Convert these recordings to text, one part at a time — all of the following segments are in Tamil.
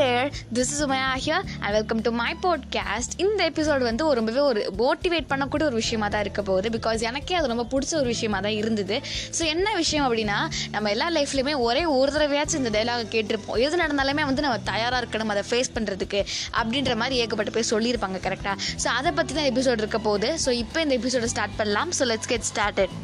There this is Umaiya here and welcome to my podcast இந்த எபிசோடு வந்து ரொம்பவே ஒரு மோட்டிவேட் பண்ணக்கூடிய ஒரு விஷயமா தான் இருக்க போகுது. பிகாஸ் எனக்கே அது ரொம்ப பிடிச்ச ஒரு விஷயமா தான் இருந்தது. ஸோ என்ன விஷயம் அப்படின்னா நம்ம எல்லா லைஃப்லையுமே ஒரே ஒரு தடவையாச்சும் இந்த டைலாக கேட்டிருப்போம். எது நடந்தாலுமே வந்து நம்ம தயாராக இருக்கணும் அதை ஃபேஸ் பண்ணுறதுக்கு அப்படின்ற மாதிரி ஏகப்பட்ட பேர் சொல்லியிருப்பாங்க கரெக்டாக ஸோ அதை பற்றி தான் எபிசோட் இருக்க போகுது. ஸோ இப்போ இந்த எபிசோடை ஸ்டார்ட் பண்ணலாம். So let's get started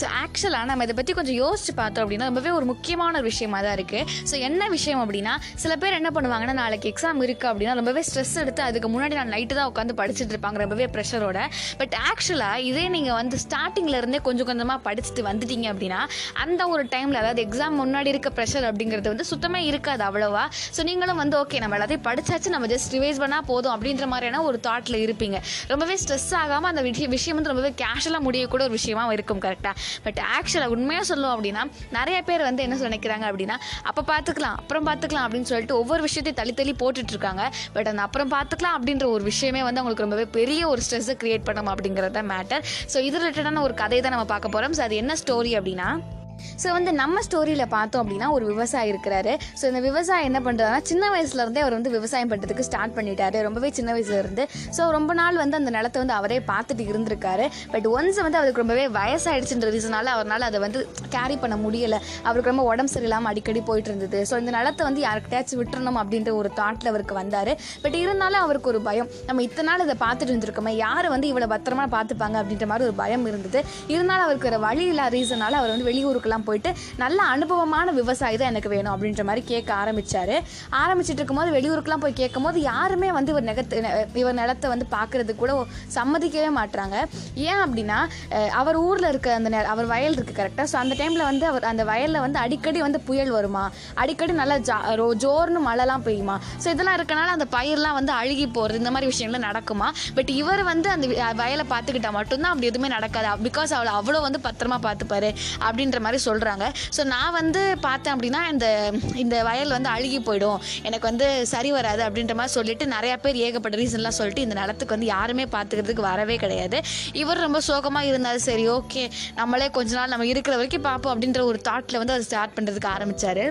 so ஆக்சுவலாக நம்ம இதை பற்றி கொஞ்சம் யோசிச்சு பார்த்தோம் அப்படின்னா ரொம்பவே ஒரு முக்கியமான ஒரு விஷயமா தான் இருக்குது ஸோ என்ன விஷயம் அப்படின்னா சில பேர் என்ன பண்ணுவாங்கன்னா நாளைக்கு எக்ஸாம் இருக்குது அப்படின்னா ரொம்பவே ஸ்ட்ரெஸ் எடுத்து அதுக்கு முன்னாடி நான் நைட்டு தான் உட்காந்து படிச்சுட்டு இருப்பாங்க ரொம்பவே ப்ரெஷரோட பட் ஆக்சுவலாக இதே நீங்கள் வந்து ஸ்டார்டிங்லேருந்தே கொஞ்சம் கொஞ்சமாக படிச்சுட்டு வந்துட்டீங்க அப்படின்னா அந்த ஒரு டைமில் அதாவது எக்ஸாம் முன்னாடி இருக்க ப்ரெஷர் அப்படிங்கிறது வந்து சுத்தமாக இருக்காது அவ்வளோவா. ஸோ நீங்களும் வந்து ஓகே நம்ம எல்லாத்தையும் படித்தாச்சு நம்ம ஜஸ்ட் ரிவைஸ் பண்ணால் போதும் அப்படின்ற மாதிரியான ஒரு தாட்டில் இருப்பீங்க. ரொம்பவே ஸ்ட்ரெஸ் ஆகாமல் அந்த விஷயம் விஷயம் வந்து ரொம்பவே கேஷுவலாக முடியக்கூட ஒரு விஷயமா இருக்கும் கரெக்டாக பட் ஆக்சுவலாக உண்மையாக சொல்லும் அப்படின்னா நிறைய பேர் வந்து என்ன நினைக்கிறாங்க அப்படின்னா அப்போ பார்த்துக்கலாம் அப்புறம் பார்த்துக்கலாம் அப்படின்னு சொல்லிட்டு ஒவ்வொரு விஷயத்தையும் தள்ளி தள்ளி போட்டுட்ருக்காங்க பட் அந்த அப்புறம் பார்த்துக்கலாம் அப்படின்ற ஒரு விஷயமே வந்து அவங்களுக்கு ரொம்பவே பெரிய ஒரு ஸ்ட்ரெஸ்ஸை க்ரியேட் பண்ணணும் அப்படிங்கிறத மேட்டர் ஸோ இது ரிலேட்டடான ஒரு கதையை தான் நம்ம பார்க்க போகிறோம் ஸோ அது என்ன ஸ்டோரி அப்படின்னா ஸோ வந்து நம்ம ஸ்டோரியில் பார்த்தோம் அப்படின்னா ஒரு விவசாயி இருக்கிறாரு. ஸோ இந்த விவசாயம் என்ன பண்ணுறாருன்னா சின்ன வயசுலேருந்தே அவர் வந்து விவசாயம் பண்ணுறதுக்கு ஸ்டார்ட் பண்ணிட்டாரு. ரொம்பவே சின்ன வயசுலேருந்து. ஸோ ரொம்ப நாள் வந்து அந்த நிலத்தை வந்து அவரே பார்த்துட்டு இருந்திருக்காரு. பட் ஒன்ஸ் வந்து அவருக்கு ரொம்பவே வயசாயிடுச்சுன்ற ரீசனால அவரால் அதை வந்து கேரி பண்ண முடியலை. அவருக்கு ரொம்ப உடம்பு சரியில்லாமல் அடிக்கடி போயிட்டு இருந்தது. ஸோ இந்த நிலத்தை வந்து யாருக்கிட்டாச்சும் விட்டுறணும் அப்படின்ற ஒரு தாட்டில் அவருக்கு வந்தார். பட் இருந்தாலும் அவருக்கு ஒரு பயம். நம்ம இத்தனை நாள் இதை பார்த்துட்டு இருந்திருக்கோமே யார் வந்து இவ்வளோ பத்திரமா பார்த்துப்பாங்க அப்படின்ற மாதிரி ஒரு பயம் இருந்தது. இருந்தாலும் அவருக்கு ஒரு வழி இல்லாத ரீசனால அவர் வந்து வெளியூருக்கு ஊருக்கெல்லாம் போயிட்டு நல்ல அனுபவமான விவசாயி தான் எனக்கு வேணும் அப்படின்ற மாதிரி கேட்க ஆரம்பிச்சாரு. ஆரம்பிச்சிட்டு இருக்கும்போது வெளியூருக்குலாம் போய் கேட்கும் போது யாருமே வந்து இவர் நெகத்து இவர் நிலத்தை வந்து பார்க்கறதுக்கு கூட சம்மதிக்கவே மாட்றாங்க. ஏன் அப்படின்னா அவர் ஊரில் இருக்க அந்த அவர் வயல் இருக்குது கரெக்டாக ஸோ அந்த டைமில் வந்து அவர் அந்த வயலில் வந்து அடிக்கடி வந்து புயல் வருமா? அடிக்கடி நல்லா ஜா ரோ- ஜோர்னு மழைலாம் பெய்யுமா? ஸோ இதெல்லாம் இருக்கனால அந்த பயிர்லாம் வந்து அழுகி போகிறது இந்த மாதிரி விஷயங்கள்லாம் நடக்குமா? பட் இவர் வந்து அந்த வயலை பார்த்துக்கிட்டா மட்டும்தான் அப்படி எதுவுமே நடக்காது. பிகாஸ் அவளை அவ்வளோ வந்து பத்திரமா பார்த்துப்பாரு அப்படின்ற மாதிரி சொல்கிறாங்க ஸோ நான் வந்து பார்த்தேன் அப்படின்னா இந்த இந்த வயல் வந்து அழுகி போயிடும். எனக்கு வந்து சரி வராது அப்படின்ற மாதிரி சொல்லிட்டு நிறையா பேர் ஏகப்பட்ட ரீசன்லாம் சொல்லிட்டு இந்த நிலத்துக்கு வந்து யாருமே பார்த்துக்கிறதுக்கு வரவே கிடையாது. இவர் ரொம்ப சோகமாக இருந்தாலும் சரி ஓகே நம்மளே கொஞ்ச நாள் நம்ம இருக்கிற வரைக்கும் பார்ப்போம் அப்படின்ற ஒரு தாட்டில் வந்து அதை ஸ்டார்ட் பண்ணுறதுக்கு ஆரம்பித்தார்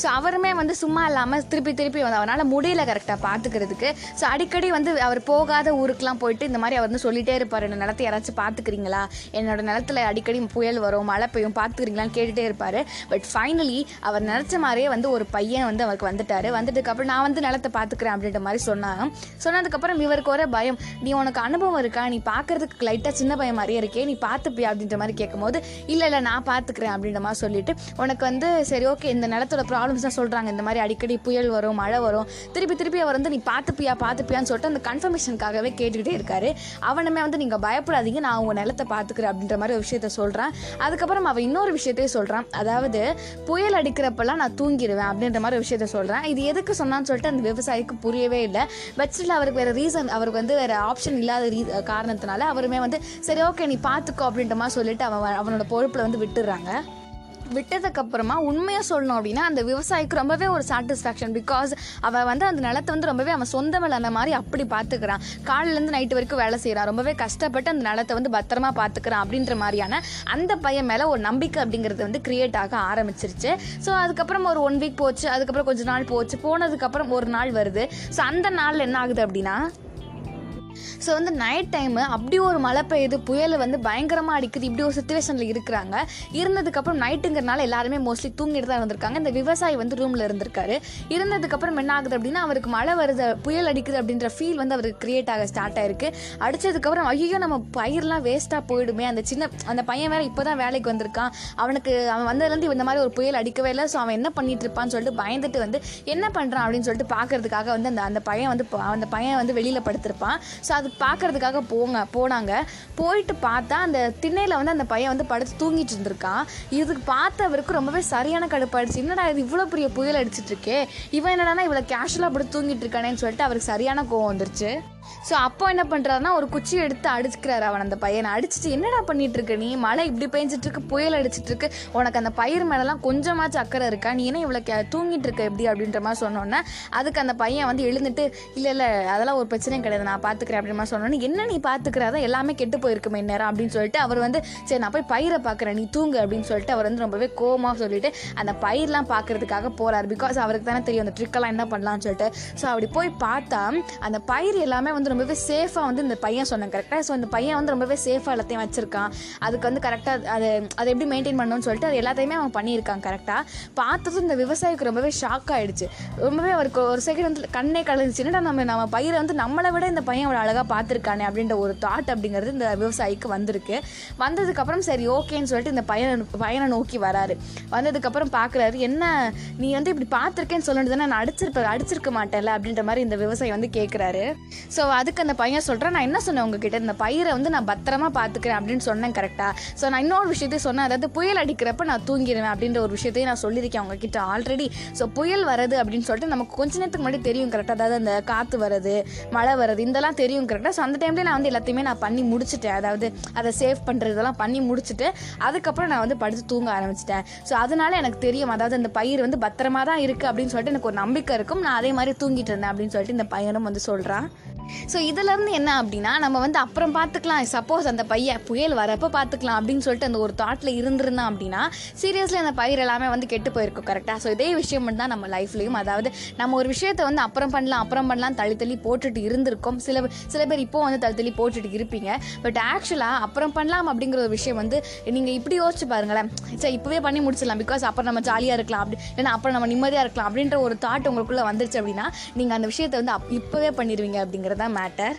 ஸோ அவருமே வந்து சும்மா இல்லாமல் திருப்பி திருப்பி வந்து அவரால் முடியல கரெக்டாக பார்த்துக்கிறதுக்கு. ஸோ அடிக்கடி வந்து அவர் போகாத ஊருக்குலாம் போயிட்டு இந்த மாதிரி அவர் வந்து சொல்லிகிட்டே இருப்பார். என்னோடய நிலத்தை யாராச்சும் பார்த்துக்கிறீங்களா? என்னோட நிலத்துல அடிக்கடி புயல் வரும் மழை பெய்யும் அப்படின்லாம் கேட்டுகிட்டே இருப்பார். பட் ஃபைனலி அவர் நினச்ச மாதிரியே வந்து ஒரு பையன் வந்து அவருக்கு வந்துட்டார். வந்துட்டுக்கப்புறம் நான் வந்து நிலத்தை பார்த்துக்கிறேன் அப்படின்ற மாதிரி சொன்னாங்க. சொன்னதுக்கப்புறம் இவருக்கு ஒரு பயம் நீ உனக்கு அனுபவம் இருக்கா? நீ பார்க்குறதுக்கு லைட்டாக சின்ன பையன் மாதிரியே இருக்கே. நீ பார்த்துப்பியா? அப்படின்ற மாதிரி கேட்கும்போது இல்லை இல்லை நான் பார்த்துக்கிறேன் அப்படின்ற மாதிரி சொல்லிட்டு உனக்கு வந்து சரி ஓகே இந்த நிலத்தோட ப்ராப்ளம்ஸ் தான் சொல்கிறாங்க இந்த மாதிரி அடிக்கடி புயல் வரும் மழை வரும். திருப்பி திருப்பி அவர் வந்து நீ பார்த்துப்பியா பார்த்துப்பியான்னு சொல்லிட்டு அந்த கன்ஃபர்மேஷனுக்காகவே கேட்டுக்கிட்டே இருக்காரு. அவனுமே வந்து நீங்கள் பயப்படாதீங்க. நான் உங்கள் நிலத்தை பார்த்துக்கிறேன் அப்படின்ற மாதிரி ஒரு விஷயத்த சொல்கிறான் அதுக்கப்புறம் அவன் இன்னொரு விஷயம் விஷயத்தையும் சொல்கிறான் அதாவது புயல் அடிக்கிறப்பெல்லாம் நான் தூங்கிடுவேன் அப்படின்ற மாதிரி விஷயத்த சொல்கிறேன் இது எதுக்கு சொன்னான்னு சொல்லிட்டு அந்த விவசாயிக்கு புரியவே இல்லை. பட் ஸ்டில் அவருக்கு வேறு ரீசன் அவருக்கு வந்து வேறு ஆப்ஷன் இல்லாத ரீ காரணத்தினால அவருமே வந்து சரி ஓகே நீ பார்த்துக்கோ அப்படின்ற மாதிரி சொல்லிட்டு அவன் அவனோட பொறுப்பில் வந்து விட்டுடுறாங்க. விட்டதுக்கப்புறமா உண்மையாக சொல்லணும் அப்படின்னா அந்த விவசாயிக்கு ரொம்பவே ஒரு சாட்டிஸ்ஃபேக்ஷன் பிகாஸ் அவன் வந்து அந்த நிலத்தை வந்து ரொம்பவே அவன் சொந்த நிலை மாதிரி அப்படி பார்த்துக்கிறான். காலிலேருந்து நைட்டு வரைக்கும் வேலை செய்கிறான் ரொம்பவே கஷ்டப்பட்டு அந்த நிலத்தை வந்து பத்திரமா பார்த்துக்கிறான் அப்படின்ற மாதிரியான அந்த பையன் மேலே ஒரு நம்பிக்கை அப்படிங்கிறது வந்து கிரியேட் ஆக ஆரம்பிச்சிருச்சு. ஸோ அதுக்கப்புறம் ஒரு ஒன் வீக் போச்சு. அதுக்கப்புறம் கொஞ்ச நாள் போச்சு. போனதுக்கப்புறம் ஒரு நாள் வருது. ஸோ அந்த நாளில் என்ன ஆகுது அப்படின்னா ஸோ வந்து நைட் டைமு அப்படி ஒரு மழை பெய்யுது புயல் வந்து பயங்கரமாக அடிக்குது இப்படி ஒரு சுச்சுவேஷனில் இருக்கிறாங்க. இருந்ததுக்கப்புறம் நைட்டுங்கிறனால எல்லாருமே மோஸ்ட்லி தூங்கிட்டு தான் இருந்திருக்காங்க. இந்த விவசாயி வந்து ரூமில் இருந்திருக்காரு. இருந்ததுக்கப்புறம் என்ன ஆகுது அப்படின்னா அவருக்கு மழை வருது புயல் அடிக்குது அப்படின்ற ஃபீல் வந்து அவருக்கு கிரியேட் ஆக ஸ்டார்ட் ஆயிருக்கு. அடித்ததுக்கப்புறம் ஐயோ நம்ம பயிரெலாம் வேஸ்ட்டாக போயிடுமே. அந்த சின்ன அந்த பையன் வேற இப்போ தான் வேலைக்கு வந்திருக்கான். அவனுக்கு அவன் வந்ததுலேருந்து இந்த மாதிரி ஒரு புயல் அடிக்கவே இல்லை. ஸோ அவன் என்ன பண்ணிட்டு இருப்பான்னு சொல்லிட்டு பயந்துட்டு வந்து என்ன பண்ணுறான் அப்படின்னு சொல்லிட்டு பார்க்கறதுக்காக வந்து அந்த அந்த பையன் வந்து ப- அந்த பையன் வந்து வெளியில் படுத்திருப்பான். ஸோ அது பார்க்கறதுக்காக போங்க போனாங்க. போயிட்டு பார்த்தா அந்த திண்ணையில் வந்து அந்த பையன் வந்து படுத்து தூங்கிட்டு இருந்திருக்கான் இதுக்கு பார்த்தவருக்கு ரொம்பவே சரியான கடுப்பாயிடுச்சு என்னடா இது இவ்வளோ பெரிய புயல் அடிச்சிட்டு இருக்கே? இவன் என்னடானா இவ்வளோ கேஷுவலாக படுத்து தூங்கிட்டு இருக்கானேன்னு சொல்லிட்டு அவருக்கு சரியான கோவம் வந்துருச்சு. ஸோ அப்போ என்ன பண்ணுறாருன்னா ஒரு குச்சி எடுத்து அடிச்சுக்கிறாரு அவன் அந்த பையனை. அடிச்சுட்டு என்னடா பண்ணிட்டு இருக்க நீ? மழை இப்படி பெஞ்சிட்டு இருக்கு புயல் அடிச்சிட்டு இருக்கு உனக்கு அந்த பயிர் மேலெல்லாம் கொஞ்சமாச்சும் அக்கறை இருக்கா? நீ என்ன இவ்வளோ கே- தூங்கிட்டு இருக்க எப்படி? அப்படின்ற மாதிரி சொன்னோன்னே அதுக்கு அந்த பையன் வந்து எழுந்துட்டு இல்லை இல்லை அதெல்லாம் ஒரு பிரச்சனையும் கிடையாது. நான் பார்த்துக்கிறேன். அப்படின்ற மாதிரி சொன்னோன்னே என்ன நீ பார்த்துக்கிறதா எல்லாமே கெட்டு போயிருக்குமே நேரம் அப்படின்னு சொல்லிட்டு அவர் வந்து சரி நான் போய் பயிரை பார்க்குறேன். நீ தூங்கு. அப்படின்னு சொல்லிட்டு அவர் வந்து ரொம்பவே கோமா சொல்லிட்டு அந்த பயிரெலாம் பார்க்கறதுக்காக போகிறார் பிகாஸ் அவருக்கு தானே தெரியும் அந்த ட்ரிக்கெல்லாம் என்ன பண்ணலாம்னு சொல்லிட்டு. ஸோ அப்படி போய் பார்த்தா அந்த பயிர் எல்லாமே வந்து ரொம்பவே சேஃபாக வந்து இந்த பையன் சொன்னாங்க கரெக்டாக ஸோ இந்த பையன் வந்து ரொம்பவே சேஃபாக எல்லாத்தையும் வச்சிருக்கான். அதுக்கு வந்து கரெக்டாக அதை அதை எப்படி மெயின்டைன் பண்ணணும்னு சொல்லிட்டு அது எல்லாத்தையுமே அவன் பண்ணியிருக்கான் கரெக்டாக பார்த்ததும் இந்த விவசாயிக்கு ரொம்பவே ஷாக் ஆகிடுச்சு ரொம்பவே அவருக்கு ஒரு செகண்ட் வந்து கண்ணே கலந்துச்சுன்னா நம்ம நம்ம பயிரை வந்து நம்மளை விட இந்த பையன் அவ்வளோ அழகாக பார்த்துருக்கானே அப்படின்ற ஒரு தாட் அப்படிங்கிறது இந்த விவசாயிக்கு வந்திருக்கு. வந்ததுக்கப்புறம் சரி ஓகேன்னு சொல்லிட்டு இந்த பையனை பையனை நோக்கி வராரு. வந்ததுக்கப்புறம் பார்க்குறாரு என்ன நீ வந்து இப்படி பார்த்துருக்கேன்னு சொல்லிட்டு தானே நான் அடிச்சிருப்ப அடிச்சிருக்க மாட்டேன்ல? அப்படின்ற மாதிரி இந்த விவசாயி வந்து கேட்குறாரு ஸோ அதுக்கு அந்த பையன் சொல்கிறேன் நான் என்ன சொன்னேன் உங்ககிட்ட? இந்த பயிரை வந்து நான் பத்திரமா பார்த்துக்கிறேன் அப்படின்னு சொன்னேன் கரெக்டாக ஸோ நான் இன்னொரு விஷயத்தையும் சொன்னேன். அதாவது புயல் அடிக்கிறப்ப நான் தூங்கிடுவேன் அப்படின்ற ஒரு விஷயத்தையும் நான் சொல்லியிருக்கேன் உங்ககிட்ட ஆல்ரெடி ஸோ புயல் வருது அப்படின்னு சொல்லிட்டு நமக்கு கொஞ்ச நேரத்துக்கு முன்னாடி தெரியும் கரெக்டாக அதாவது அந்த காற்று வருது மழை வருது இதெல்லாம் தெரியும் கரெக்டாக ஸோ அந்த டைம்லேயே நான் வந்து எல்லாத்தையுமே நான் பண்ணி முடிச்சிட்டேன். அதாவது அதை சேவ் பண்ணுறது இதெல்லாம் பண்ணி முடிச்சுட்டு அதுக்கப்புறம் நான் வந்து படுத்து தூங்க ஆரம்பிச்சிட்டேன். ஸோ அதனால எனக்கு தெரியும் அதாவது அந்த பயிர் வந்து பத்திரமா தான் இருக்குது அப்படின்னு சொல்லிட்டு எனக்கு ஒரு நம்பிக்கை இருக்கும். நான் அதே மாதிரி தூங்கிட்டு இருந்தேன் அப்படின்னு சொல்லிட்டு இந்த பையனும் வந்து சொல்கிறான் ஸோ இதிலேருந்து என்ன அப்படின்னா நம்ம வந்து அப்புறம் பார்த்துக்கலாம். சப்போஸ் அந்த பையன் புயல் வரப்போ பார்த்துக்கலாம் அப்படின்னு சொல்லிட்டு அந்த ஒரு தாட்டில் இருந்திருந்தான் அப்படின்னா சீரியஸ்லி அந்த பயிர் எல்லாமே வந்து கெட்டு போயிருக்கும் கரெக்டாக ஸோ இதே விஷயம் மட்டும் தான் நம்ம லைஃப்லையும் அதாவது நம்ம ஒரு விஷயத்தை வந்து அப்புறம் பண்ணலாம் அப்புறம் பண்ணலாம் தள்ளி தள்ளி போட்டுட்டு இருந்திருக்கோம். சில சில பேர் இப்போ வந்து தள்ளி தள்ளி போட்டுட்டு இருப்பீங்க. பட் ஆக்சுவலாக அப்புறம் பண்ணலாம் அப்படிங்கிற ஒரு விஷயம் வந்து நீங்கள் இப்படி யோசிச்சு பாருங்களேன். சரி இப்போவே பண்ணி முடிச்சிடலாம். பிகாஸ் அப்புறம் நம்ம ஜாலியாக இருக்கலாம் அப்படி இல்லைன்னா அப்புறம் நம்ம நிம்மதியாக இருக்கலாம் அப்படின்ற ஒரு தாட் உங்களுக்குள்ளே வந்துருச்சு அப்படின்னா நீங்கள் அந்த விஷயத்தை வந்து அப் இப்போவே பண்ணிடுவீங்க அப்படிங்கிறது தான் மேட்டர்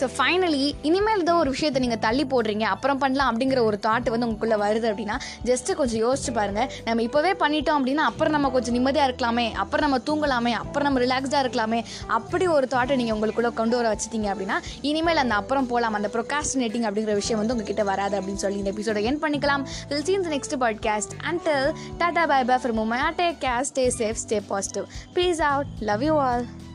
ஸோ ஃபைனலி இனிமேல் ஏதோ ஒரு விஷயத்தை நீங்கள் தள்ளி போடுறீங்க அப்புறம் பண்ணலாம் அப்படிங்கிற ஒரு தாட் வந்து உங்களுக்குள்ளே வருது அப்படின்னா ஜஸ்ட்டு கொஞ்சம் யோசிச்சு பாருங்கள் நம்ம இப்போவே பண்ணிட்டோம் அப்படின்னா அப்புறம் நம்ம கொஞ்சம் நிம்மதியாக இருக்கலாமே அப்புறம் நம்ம தூங்கலாமே அப்புறம் நம்ம ரிலாக்ஸ்டாக இருக்கலாமே அப்படி ஒரு தாட்டை நீங்கள் உங்களுக்குள்ளே கொண்டு வர வச்சிட்டீங்க அப்படின்னா இனிமேல் அந்த அப்புறம் போகலாம் அந்த ப்ரொகாஸ்டினேட்டிங் அப்படிங்கிற விஷயம் வந்து உங்ககிட்ட வராது அப்படின்னு சொல்லி இந்த எபிசோட என் பண்ணிக்கலாம். Will see in next podcast and Tata podcast. Bye from bye bye guest stay safe stay positive please out love you all